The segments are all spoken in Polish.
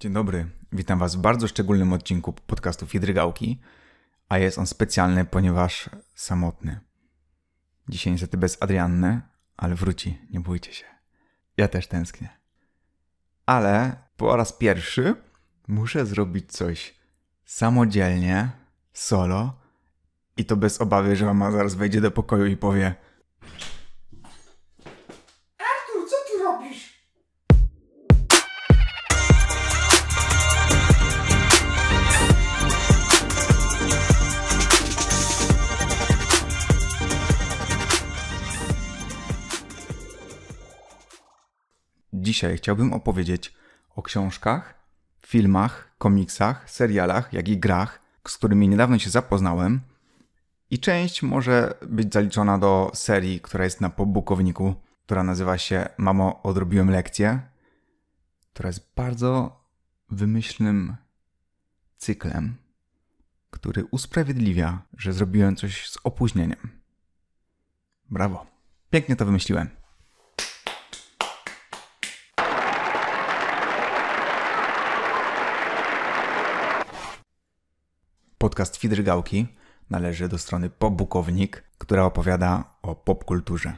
Dzień dobry, witam Was w bardzo szczególnym odcinku podcastu Fidrygałki, a jest on specjalny, ponieważ samotny. Dzisiaj niestety bez Adrianny, ale wróci, nie bójcie się. Ja też tęsknię. Ale po raz pierwszy muszę zrobić coś samodzielnie, solo i to bez obawy, że mama zaraz wejdzie do pokoju i powie Dzisiaj chciałbym opowiedzieć o książkach, filmach, komiksach, serialach, jak i grach, z którymi niedawno się zapoznałem. I część może być zaliczona do serii, która jest na pobukowniku, która nazywa się Mamo, odrobiłem lekcję, która jest bardzo wymyślnym cyklem, który usprawiedliwia, że zrobiłem coś z opóźnieniem. Brawo. Pięknie to wymyśliłem. Podcast Fidrygałki należy do strony Popbukownik, która opowiada o popkulturze.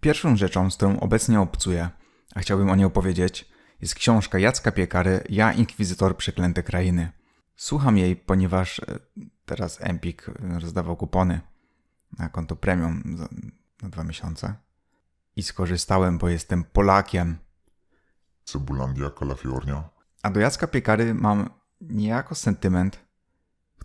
Pierwszą rzeczą, z którą obecnie obcuję, a chciałbym o niej opowiedzieć, jest książka Jacka Piekary Ja, Inkwizytor Przeklęte Krainy. Słucham jej, ponieważ e, teraz Empik rozdawał kupony na konto premium na dwa miesiące i skorzystałem, bo jestem Polakiem. Cebulandia, Kalafiornia. A do Jacka Piekary mam niejako sentyment,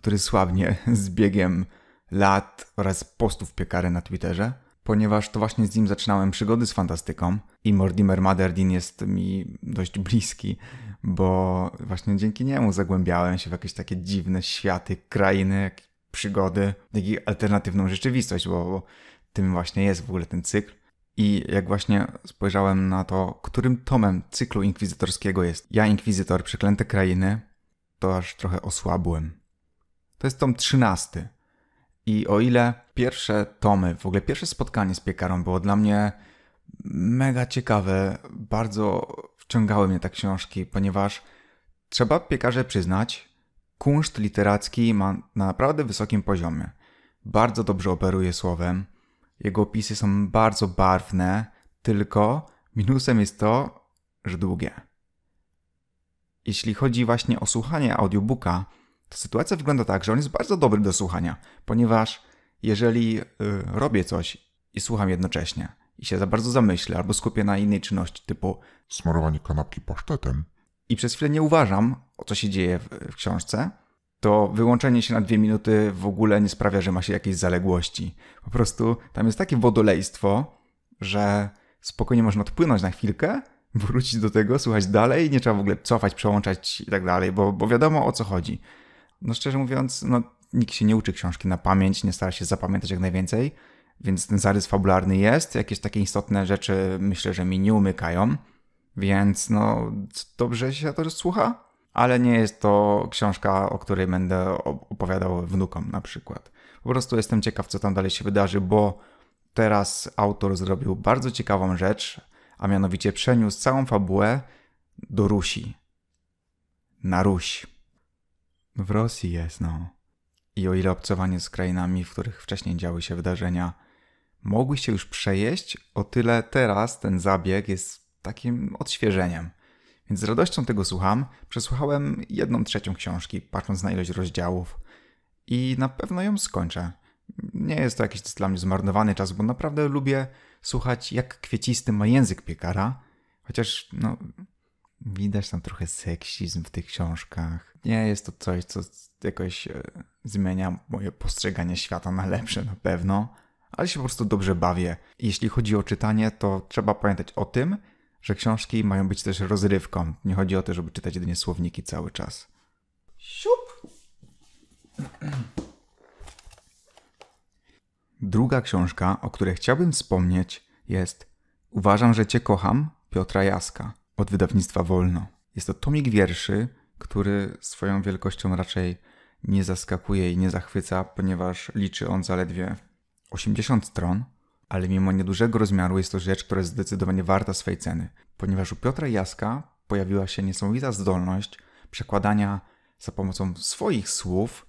który słabnie z biegiem lat oraz postów Piekary na Twitterze, ponieważ to właśnie z nim zaczynałem przygody z fantastyką i Mortimer Madderdin jest mi dość bliski, bo właśnie dzięki niemu zagłębiałem się w jakieś takie dziwne światy, krainy, przygody, jak i alternatywną rzeczywistość, bo, bo tym właśnie jest w ogóle ten cykl. I jak właśnie spojrzałem na to, którym tomem cyklu inkwizytorskiego jest Ja, Inkwizytor, Przeklęte Krainy, to aż trochę osłabłem. To jest tom 13. I o ile pierwsze tomy, w ogóle pierwsze spotkanie z piekarą było dla mnie mega ciekawe, bardzo wciągały mnie te książki, ponieważ trzeba piekarze przyznać, kunszt literacki ma na naprawdę wysokim poziomie. Bardzo dobrze operuje słowem. Jego opisy są bardzo barwne, tylko minusem jest to, że długie. Jeśli chodzi właśnie o słuchanie audiobooka, to sytuacja wygląda tak, że on jest bardzo dobry do słuchania, ponieważ jeżeli y, robię coś i słucham jednocześnie i się za bardzo zamyślę albo skupię na innej czynności typu Smarowanie kanapki pasztetem. i przez chwilę nie uważam, o co się dzieje w, w książce, to wyłączenie się na dwie minuty w ogóle nie sprawia, że ma się jakieś zaległości. Po prostu tam jest takie wodolejstwo, że spokojnie można odpłynąć na chwilkę, wrócić do tego, słuchać dalej, nie trzeba w ogóle cofać, przełączać i tak dalej, bo, bo wiadomo o co chodzi. No szczerze mówiąc, no, nikt się nie uczy książki na pamięć, nie stara się zapamiętać jak najwięcej, więc ten zarys fabularny jest, jakieś takie istotne rzeczy myślę, że mi nie umykają, więc no dobrze się to słucha, ale nie jest to książka, o której będę opowiadał wnukom na przykład. Po prostu jestem ciekaw, co tam dalej się wydarzy, bo teraz autor zrobił bardzo ciekawą rzecz, a mianowicie przeniósł całą fabułę do Rusi. Na Ruś. W Rosji jest, no. I o ile obcowanie z krainami, w których wcześniej działy się wydarzenia, mogły się już przejeść, o tyle teraz ten zabieg jest takim odświeżeniem. Więc z radością tego słucham. Przesłuchałem jedną trzecią książki, patrząc na ilość rozdziałów. I na pewno ją skończę. Nie jest to jakiś dla mnie zmarnowany czas, bo naprawdę lubię słuchać, jak kwiecisty ma język piekara. Chociaż, no, widać tam trochę seksizm w tych książkach. Nie jest to coś, co jakoś e, zmienia moje postrzeganie świata na lepsze na pewno, ale się po prostu dobrze bawię. Jeśli chodzi o czytanie, to trzeba pamiętać o tym, że książki mają być też rozrywką. Nie chodzi o to, żeby czytać jedynie słowniki cały czas. Siup! Druga książka, o której chciałbym wspomnieć, jest Uważam, że Cię kocham Piotra Jaska od wydawnictwa Wolno. Jest to tomik wierszy, który swoją wielkością raczej nie zaskakuje i nie zachwyca, ponieważ liczy on zaledwie 80 stron, ale mimo niedużego rozmiaru jest to rzecz, która jest zdecydowanie warta swej ceny, ponieważ u Piotra Jaska pojawiła się niesamowita zdolność przekładania za pomocą swoich słów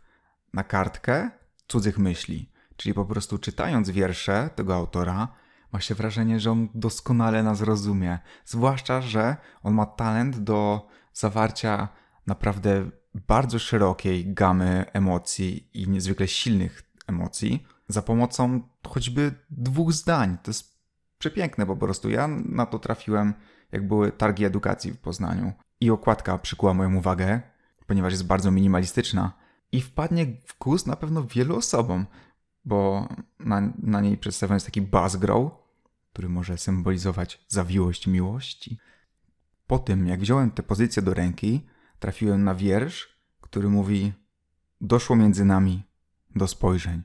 na kartkę cudzych myśli. Czyli po prostu czytając wiersze tego autora, ma się wrażenie, że on doskonale nas rozumie. Zwłaszcza, że on ma talent do zawarcia naprawdę bardzo szerokiej gamy emocji i niezwykle silnych emocji za pomocą choćby dwóch zdań. To jest przepiękne po prostu. Ja na to trafiłem, jak były targi edukacji w Poznaniu. I okładka przykuła moją uwagę, ponieważ jest bardzo minimalistyczna i wpadnie w gust na pewno wielu osobom, bo na, na niej przedstawiony jest taki buzzgrow, który może symbolizować zawiłość miłości. Po tym, jak wziąłem tę pozycję do ręki, trafiłem na wiersz, który mówi: Doszło między nami do spojrzeń.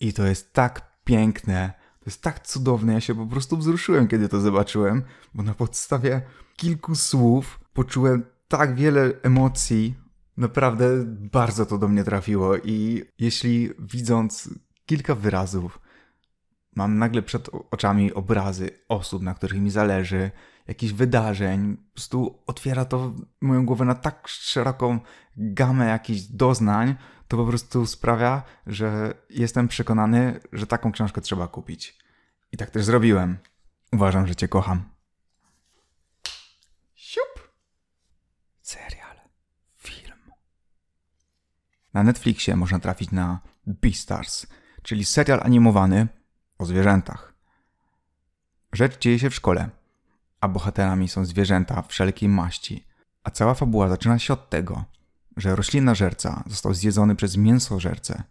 I to jest tak piękne, to jest tak cudowne. Ja się po prostu wzruszyłem, kiedy to zobaczyłem, bo na podstawie kilku słów poczułem tak wiele emocji. Naprawdę bardzo to do mnie trafiło. I jeśli widząc kilka wyrazów, mam nagle przed oczami obrazy osób, na których mi zależy, jakichś wydarzeń. Po prostu otwiera to moją głowę na tak szeroką gamę jakichś doznań, to po prostu sprawia, że jestem przekonany, że taką książkę trzeba kupić. I tak też zrobiłem. Uważam, że Cię kocham. Siup! Serial. Film. Na Netflixie można trafić na Beastars, czyli serial animowany o zwierzętach. Rzecz dzieje się w szkole, a bohaterami są zwierzęta wszelkiej maści, a cała fabuła zaczyna się od tego, że roślinożerca został zjedzony przez mięsożercę,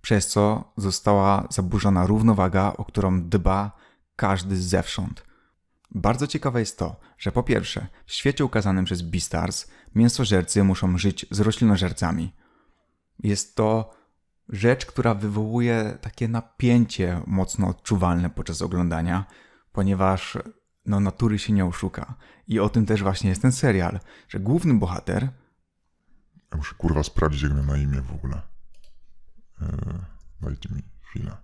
przez co została zaburzona równowaga, o którą dba każdy zewsząd. Bardzo ciekawe jest to, że po pierwsze, w świecie ukazanym przez Beastars mięsożercy muszą żyć z roślinożercami. Jest to rzecz, która wywołuje takie napięcie mocno odczuwalne podczas oglądania, ponieważ no, natury się nie oszuka. I o tym też właśnie jest ten serial, że główny bohater. Ja muszę kurwa sprawdzić, jak na imię w ogóle. Eee, dajcie mi chwilę.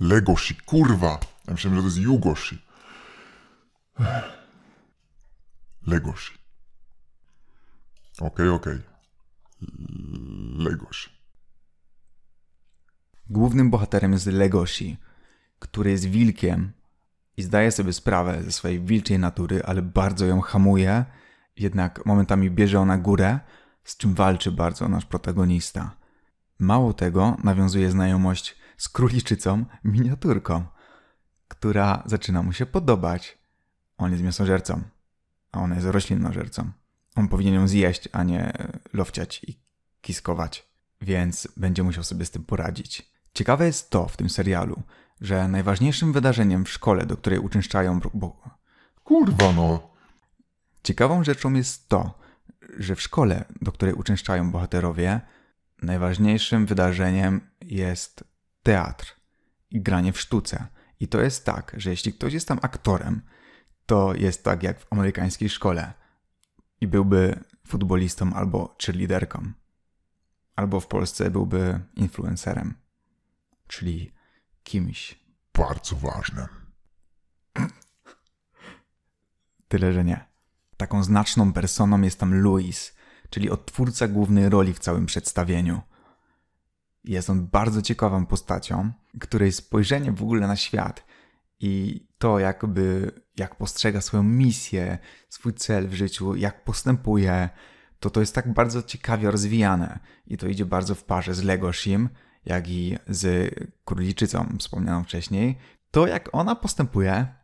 Legoshi, kurwa! Ja myślałem, że to jest Jugoshi. Legoshi. Okej, okay, okej. Okay. Legoshi. Głównym bohaterem jest Legoshi, który jest wilkiem i zdaje sobie sprawę ze swojej wilczej natury, ale bardzo ją hamuje, jednak momentami bierze ona górę, z czym walczy bardzo nasz protagonista. Mało tego, nawiązuje znajomość z króliczycą miniaturką, która zaczyna mu się podobać. On jest mięsożercą, a ona jest roślinnożercą. On powinien ją zjeść, a nie lowciać i kiskować, więc będzie musiał sobie z tym poradzić. Ciekawe jest to w tym serialu, że najważniejszym wydarzeniem w szkole, do której uczęszczają. Bo... Kurwa no! Ciekawą rzeczą jest to, że w szkole, do której uczęszczają bohaterowie, najważniejszym wydarzeniem jest teatr i granie w sztuce. I to jest tak, że jeśli ktoś jest tam aktorem, to jest tak jak w amerykańskiej szkole i byłby futbolistą albo cheerleaderką. Albo w Polsce byłby influencerem, czyli kimś. Bardzo ważne. Tyle, że nie. Taką znaczną personą jest tam Louis, czyli odtwórca głównej roli w całym przedstawieniu. Jest on bardzo ciekawą postacią, której spojrzenie w ogóle na świat i to jakby jak postrzega swoją misję, swój cel w życiu, jak postępuje, to to jest tak bardzo ciekawie rozwijane i to idzie bardzo w parze z Legoshim, jak i z króliczycą wspomnianą wcześniej. To jak ona postępuje,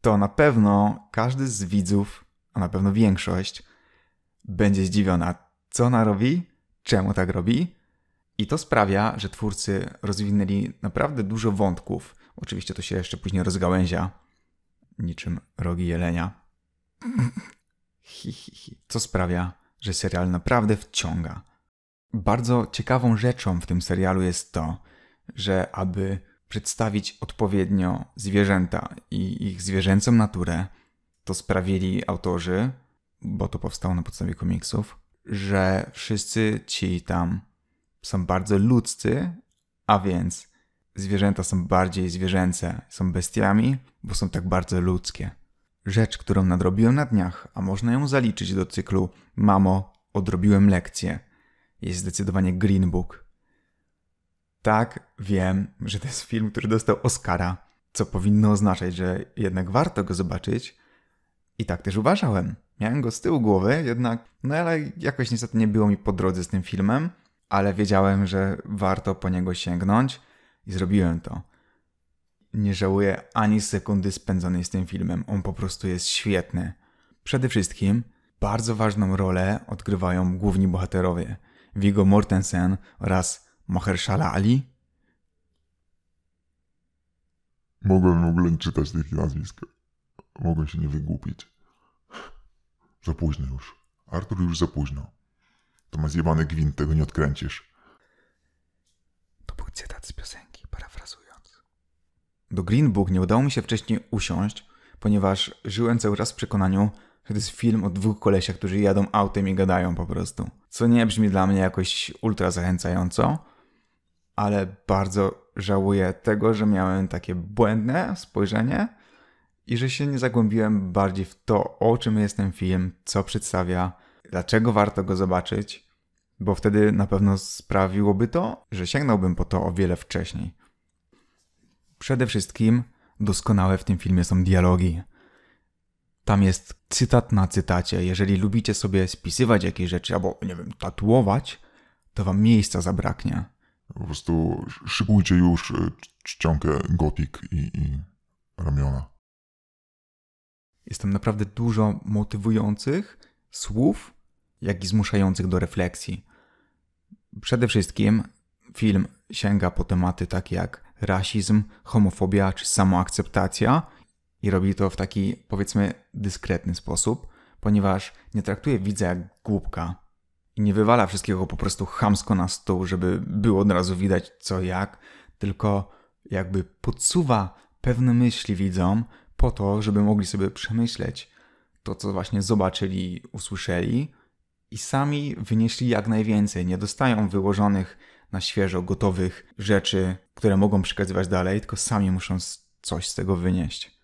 to na pewno każdy z widzów, a na pewno większość, będzie zdziwiona, co ona robi, czemu tak robi i to sprawia, że twórcy rozwinęli naprawdę dużo wątków. Oczywiście to się jeszcze później rozgałęzia, niczym rogi jelenia. Co sprawia, że serial naprawdę wciąga. Bardzo ciekawą rzeczą w tym serialu jest to, że aby przedstawić odpowiednio zwierzęta i ich zwierzęcą naturę, to sprawili autorzy, bo to powstało na podstawie komiksów, że wszyscy ci tam są bardzo ludzcy, a więc zwierzęta są bardziej zwierzęce, są bestiami, bo są tak bardzo ludzkie. rzecz, którą nadrobiłem na dniach, a można ją zaliczyć do cyklu Mamo, odrobiłem lekcję, jest zdecydowanie Green Book. Tak, wiem, że to jest film, który dostał Oscara, co powinno oznaczać, że jednak warto go zobaczyć. I tak też uważałem. Miałem go z tyłu głowy, jednak, no ale jakoś niestety nie było mi po drodze z tym filmem, ale wiedziałem, że warto po niego sięgnąć i zrobiłem to. Nie żałuję ani sekundy spędzonej z tym filmem. On po prostu jest świetny. Przede wszystkim bardzo ważną rolę odgrywają główni bohaterowie. Viggo Mortensen oraz Mahershala Ali. Mogłem w ogóle nie czytać tych nazwisk. Mogłem się nie wygłupić. Za późno już. Artur już za późno. To ma zjebany gwint, tego nie odkręcisz. To był cytat z piosenki, parafrazując. Do Green Book nie udało mi się wcześniej usiąść, ponieważ żyłem cały czas w przekonaniu, to jest film o dwóch kolesiach, którzy jadą autem i gadają po prostu. Co nie brzmi dla mnie jakoś ultra zachęcająco, ale bardzo żałuję tego, że miałem takie błędne spojrzenie i że się nie zagłębiłem bardziej w to, o czym jest ten film, co przedstawia, dlaczego warto go zobaczyć, bo wtedy na pewno sprawiłoby to, że sięgnąłbym po to o wiele wcześniej. Przede wszystkim doskonałe w tym filmie są dialogi. Tam jest cytat na cytacie. Jeżeli lubicie sobie spisywać jakieś rzeczy albo, nie wiem, tatuować, to wam miejsca zabraknie. Po prostu szykujcie już y, czcionkę gotik i, i ramiona. Jest tam naprawdę dużo motywujących słów, jak i zmuszających do refleksji. Przede wszystkim film sięga po tematy takie jak rasizm, homofobia czy samoakceptacja i robi to w taki, powiedzmy, dyskretny sposób, ponieważ nie traktuje widza jak głupka i nie wywala wszystkiego po prostu chamsko na stół, żeby było od razu widać co jak, tylko jakby podsuwa pewne myśli widzom po to, żeby mogli sobie przemyśleć to, co właśnie zobaczyli, usłyszeli i sami wynieśli jak najwięcej. Nie dostają wyłożonych na świeżo gotowych rzeczy, które mogą przekazywać dalej, tylko sami muszą coś z tego wynieść.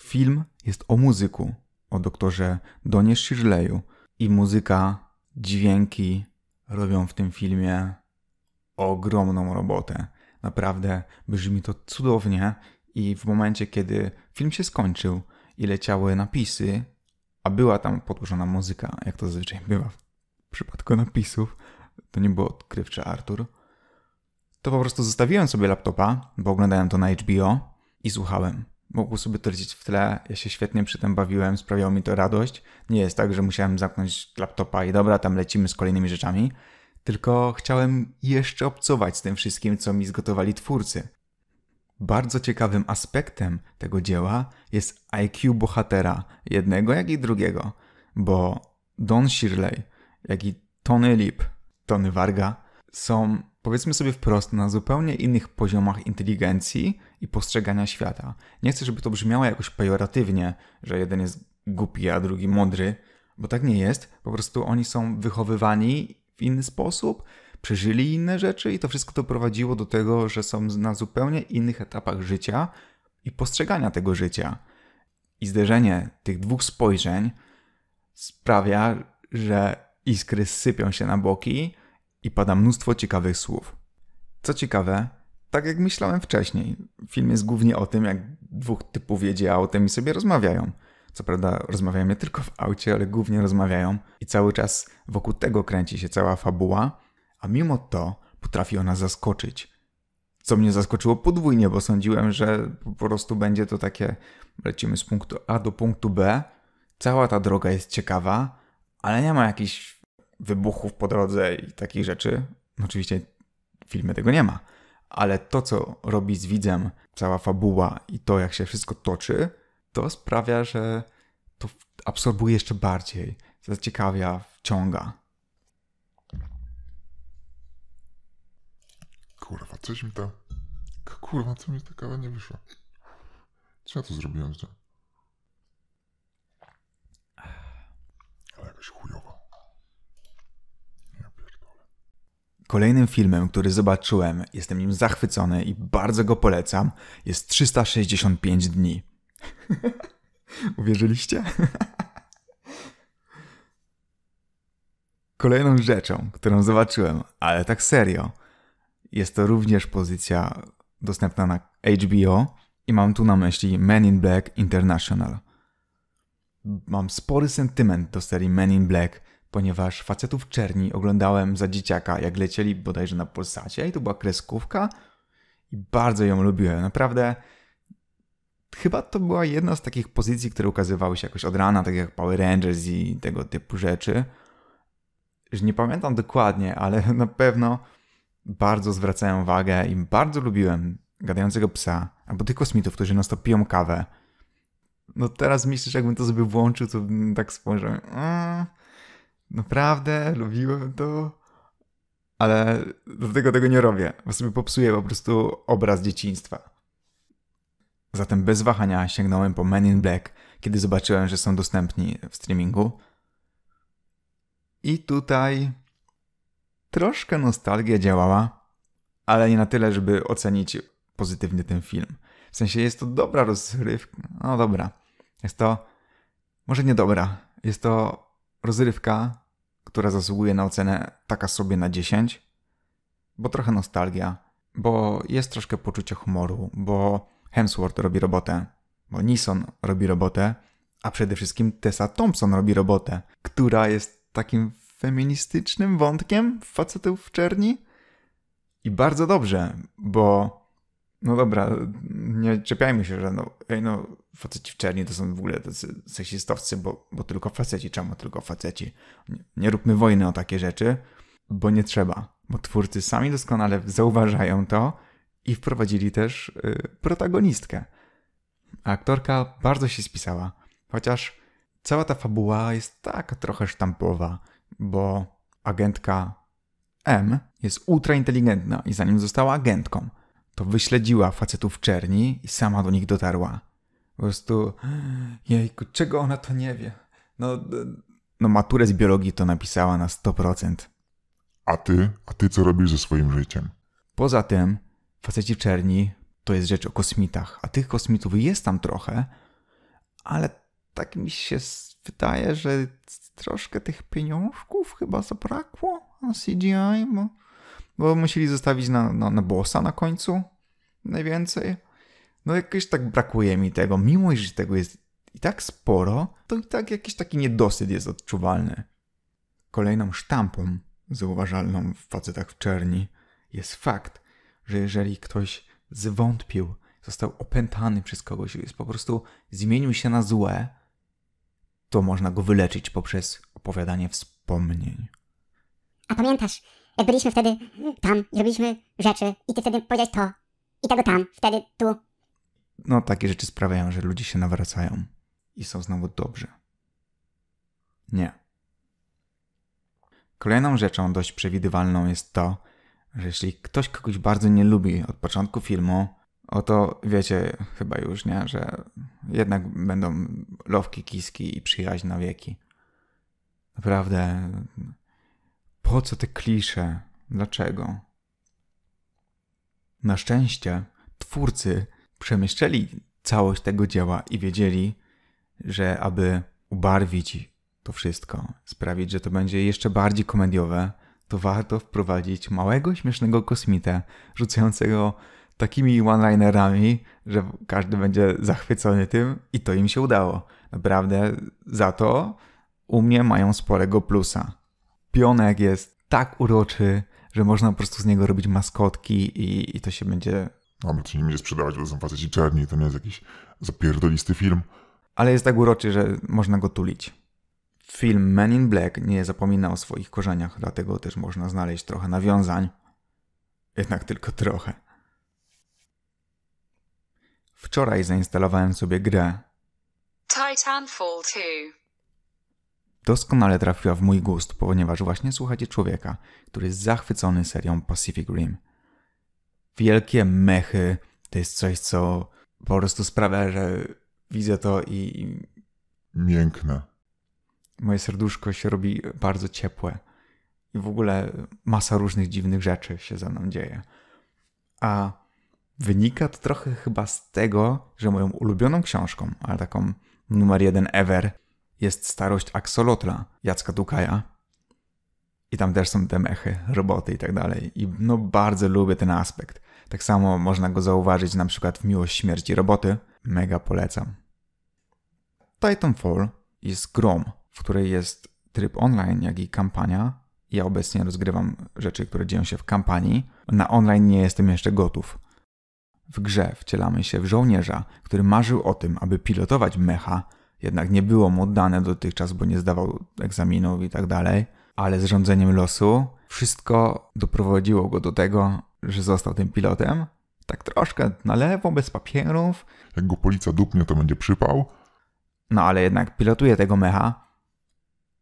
Film jest o muzyku, o doktorze Donie Shirleyu i muzyka, dźwięki robią w tym filmie ogromną robotę. Naprawdę brzmi to cudownie i w momencie, kiedy film się skończył i leciały napisy, a była tam podłożona muzyka, jak to zazwyczaj bywa w przypadku napisów, to nie było odkrywcze Artur, to po prostu zostawiłem sobie laptopa, bo oglądałem to na HBO i słuchałem. Mogło sobie to lecieć w tle, ja się świetnie przy tym bawiłem, sprawiało mi to radość. Nie jest tak, że musiałem zamknąć laptopa i dobra, tam lecimy z kolejnymi rzeczami, tylko chciałem jeszcze obcować z tym wszystkim, co mi zgotowali twórcy. Bardzo ciekawym aspektem tego dzieła jest IQ bohatera, jednego jak i drugiego, bo Don Shirley, jak i Tony Lip, Tony Varga, są, powiedzmy sobie wprost, na zupełnie innych poziomach inteligencji i postrzegania świata. Nie chcę, żeby to brzmiało jakoś pejoratywnie, że jeden jest głupi, a drugi mądry, bo tak nie jest. Po prostu oni są wychowywani w inny sposób, przeżyli inne rzeczy i to wszystko doprowadziło do tego, że są na zupełnie innych etapach życia i postrzegania tego życia. I zderzenie tych dwóch spojrzeń sprawia, że iskry sypią się na boki i pada mnóstwo ciekawych słów. Co ciekawe, tak jak myślałem wcześniej, film jest głównie o tym, jak dwóch typów jedzie autem i sobie rozmawiają. Co prawda rozmawiają nie tylko w aucie, ale głównie rozmawiają i cały czas wokół tego kręci się cała fabuła, a mimo to potrafi ona zaskoczyć. Co mnie zaskoczyło podwójnie, bo sądziłem, że po prostu będzie to takie lecimy z punktu A do punktu B. Cała ta droga jest ciekawa, ale nie ma jakichś wybuchów po drodze i takich rzeczy. Oczywiście w filmie tego nie ma, ale to, co robi z widzem cała fabuła i to, jak się wszystko toczy, to sprawia, że to absorbuje jeszcze bardziej, zaciekawia, wciąga. Kurwa, coś mi ta... Kurwa, co mi ta kawa nie wyszła? Co ja to zrobiłem z nią? Ale jakoś chujowo. Ja pierdolę. Kolejnym filmem, który zobaczyłem, jestem nim zachwycony i bardzo go polecam, jest 365 dni. Uwierzyliście? Kolejną rzeczą, którą zobaczyłem, ale tak serio, jest to również pozycja dostępna na HBO i mam tu na myśli Men in Black International. Mam spory sentyment do serii Men in Black, ponieważ facetów czerni oglądałem za dzieciaka, jak lecieli bodajże na Polsacie i to była kreskówka i bardzo ją lubiłem. Naprawdę chyba to była jedna z takich pozycji, które ukazywały się jakoś od rana, tak jak Power Rangers i tego typu rzeczy. Już nie pamiętam dokładnie, ale na pewno bardzo zwracałem uwagę i bardzo lubiłem gadającego psa, albo tych kosmitów, którzy to piją kawę. No teraz myślisz, jakbym to sobie włączył, to tak spojrzał. Mm, naprawdę, lubiłem to. Ale dlatego tego nie robię, bo sobie popsuję po prostu obraz dzieciństwa. Zatem bez wahania sięgnąłem po Men in Black, kiedy zobaczyłem, że są dostępni w streamingu. I tutaj troszkę nostalgia działała, ale nie na tyle, żeby ocenić pozytywnie ten film. W sensie jest to dobra rozrywka. No dobra. Jest to może nie dobra. Jest to rozrywka, która zasługuje na ocenę taka sobie na 10, bo trochę nostalgia, bo jest troszkę poczucie humoru, bo Hemsworth robi robotę, bo Nison robi robotę, a przede wszystkim Tessa Thompson robi robotę, która jest takim feministycznym wątkiem facetów w czerni. I bardzo dobrze, bo no dobra, nie czepiajmy się, że no, ej no, faceci w czerni to są w ogóle tacy seksistowcy, bo, bo tylko faceci, czemu tylko faceci? Nie, nie róbmy wojny o takie rzeczy, bo nie trzeba, bo twórcy sami doskonale zauważają to i wprowadzili też y, protagonistkę. A aktorka bardzo się spisała, chociaż cała ta fabuła jest taka trochę sztampowa, bo agentka M jest ultra inteligentna i zanim została agentką, to wyśledziła facetów w czerni i sama do nich dotarła. Po prostu, jejku, czego ona to nie wie? No, no maturę z biologii to napisała na 100%. A ty? A ty co robisz ze swoim życiem? Poza tym, faceci czerni to jest rzecz o kosmitach, a tych kosmitów jest tam trochę, ale tak mi się wydaje, że troszkę tych pieniążków chyba zabrakło na CGI, bo, bo musieli zostawić na, na, na bossa na końcu najwięcej. No jakoś tak brakuje mi tego, mimo że tego jest i tak sporo, to i tak jakiś taki niedosyt jest odczuwalny. Kolejną sztampą zauważalną w facetach w czerni jest fakt, że jeżeli ktoś zwątpił, został opętany przez kogoś, jest po prostu zmienił się na złe, to można go wyleczyć poprzez opowiadanie wspomnień. A pamiętasz, jak byliśmy wtedy tam i robiliśmy rzeczy i ty wtedy powiedziałeś to i tego tam, wtedy tu. No, takie rzeczy sprawiają, że ludzie się nawracają i są znowu dobrzy. Nie. Kolejną rzeczą dość przewidywalną jest to, że jeśli ktoś kogoś bardzo nie lubi od początku filmu, oto wiecie chyba już, nie, że jednak będą lowki, kiski i przyjaźń na wieki. Naprawdę, po co te klisze? Dlaczego? Na szczęście twórcy przemyśleli całość tego dzieła i wiedzieli, że aby ubarwić to wszystko, sprawić, że to będzie jeszcze bardziej komediowe, to warto wprowadzić małego, śmiesznego kosmitę, rzucającego takimi one-linerami, że każdy będzie zachwycony tym i to im się udało. Naprawdę za to u mnie mają sporego plusa. Pionek jest tak uroczy, że można po prostu z niego robić maskotki i, i to się będzie... No, bo to się nie będzie sprzedawać, bo to są faceci czerni, to nie jest jakiś zapierdolisty film. Ale jest tak uroczy, że można go tulić. Film Men in Black nie zapomina o swoich korzeniach, dlatego też można znaleźć trochę nawiązań. Jednak tylko trochę. Wczoraj zainstalowałem sobie grę. Titanfall 2. Doskonale trafiła w mój gust, ponieważ właśnie słuchacie człowieka, który jest zachwycony serią Pacific Rim. Wielkie mechy to jest coś, co po prostu sprawia, że widzę to i Miękne. moje serduszko się robi bardzo ciepłe. I w ogóle masa różnych dziwnych rzeczy się ze mną dzieje. A Wynika to trochę chyba z tego, że moją ulubioną książką, ale taką numer jeden ever, jest Starość Axolotla Jacka Dukaja. I tam też są te mechy, roboty i tak dalej. I no bardzo lubię ten aspekt. Tak samo można go zauważyć na przykład w Miłość Śmierci Roboty. Mega polecam. Titanfall jest grom, w której jest tryb online, jak i kampania. Ja obecnie rozgrywam rzeczy, które dzieją się w kampanii. Na online nie jestem jeszcze gotów. W grze wcielamy się w żołnierza, który marzył o tym, aby pilotować mecha, jednak nie było mu dane dotychczas, bo nie zdawał egzaminów i tak dalej, ale z rządzeniem losu wszystko doprowadziło go do tego, że został tym pilotem. Tak troszkę na lewo, bez papierów, Jak go policja dupnie, to będzie przypał. no ale jednak pilotuje tego mecha,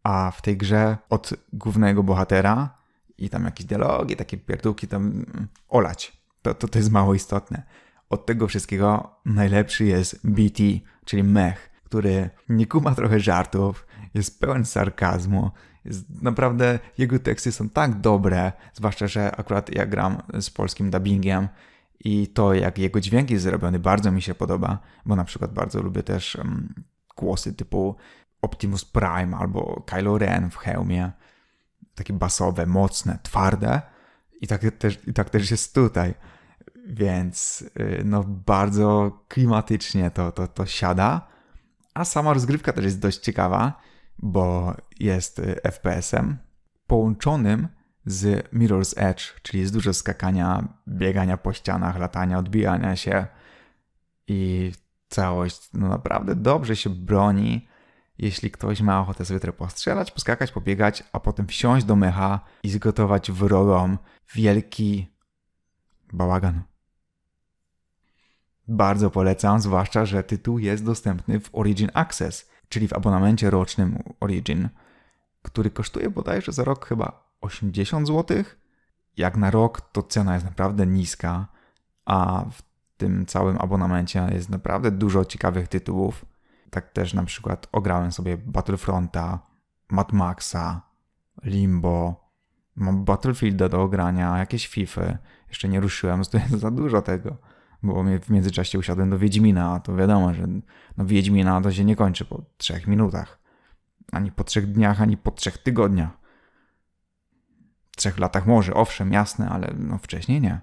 a w tej grze od głównego bohatera i tam jakieś dialogi, takie pierdółki tam mm, olać. To, to, to jest mało istotne. Od tego wszystkiego najlepszy jest BT, czyli mech, który nie kuma trochę żartów, jest pełen sarkazmu. Jest naprawdę jego teksty są tak dobre, zwłaszcza, że akurat ja gram z polskim dubbingiem i to, jak jego dźwięk jest zrobiony, bardzo mi się podoba, bo na przykład bardzo lubię też um, głosy typu Optimus Prime albo Kylo Ren w hełmie. Takie basowe, mocne, twarde. I tak też, i tak też jest tutaj. Więc y, no bardzo klimatycznie to, to, to siada. A sama rozgrywka też jest dość ciekawa, bo jest y, FPS-em połączonym z Mirror's Edge, czyli jest dużo skakania, biegania po ścianach, latania, odbijania się i całość no naprawdę dobrze się broni. Jeśli ktoś ma ochotę sobie trochę postrzelać, poskakać, pobiegać, a potem wsiąść do mecha i zgotować wrogom wielki bałagan. Bardzo polecam, zwłaszcza, że tytuł jest dostępny w Origin Access, czyli w abonamencie rocznym Origin, który kosztuje bodajże za rok chyba 80 zł. Jak na rok to cena jest naprawdę niska, a w tym całym abonamencie jest naprawdę dużo ciekawych tytułów. Tak też na przykład ograłem sobie Battlefronta, Mad Maxa, Limbo, mam Battlefielda do ogrania, jakieś FIFA. Jeszcze nie ruszyłem, to jest za dużo tego. Bo w międzyczasie usiadłem do Wiedźmina, a to wiadomo, że no Wiedźmina to się nie kończy po trzech minutach. Ani po trzech dniach, ani po trzech tygodniach. Trzech latach może, owszem, jasne, ale no wcześniej nie.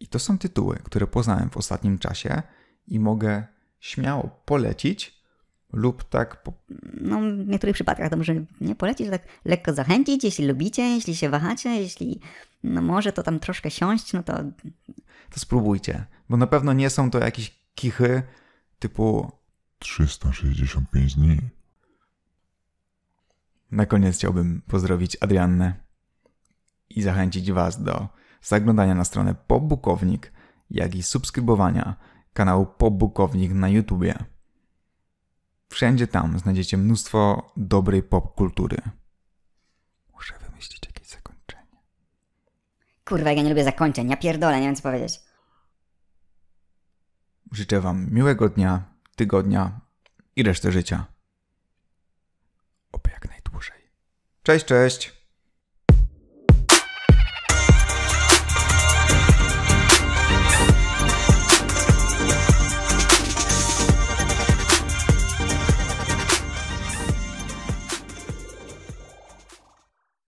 I to są tytuły, które poznałem w ostatnim czasie i mogę śmiało polecić lub tak po, no, w niektórych przypadkach to może nie polecić, że tak lekko zachęcić, jeśli lubicie, jeśli się wahacie, jeśli no może to tam troszkę siąść, no to to spróbujcie, bo na pewno nie są to jakieś kichy typu 365 dni. Na koniec chciałbym pozdrowić Adriannę i zachęcić Was do zaglądania na stronę Popbukownik, jak i subskrybowania kanału Popbukownik na YouTubie. Wszędzie tam znajdziecie mnóstwo dobrej popkultury. Muszę wymyślić jakieś zakończenie. kurwa, ja nie lubię zakończeń, ja pierdolę, nie wiem co powiedzieć. Życzę Wam miłego dnia, tygodnia i reszty życia. Oby jak najdłużej. Cześć, cześć!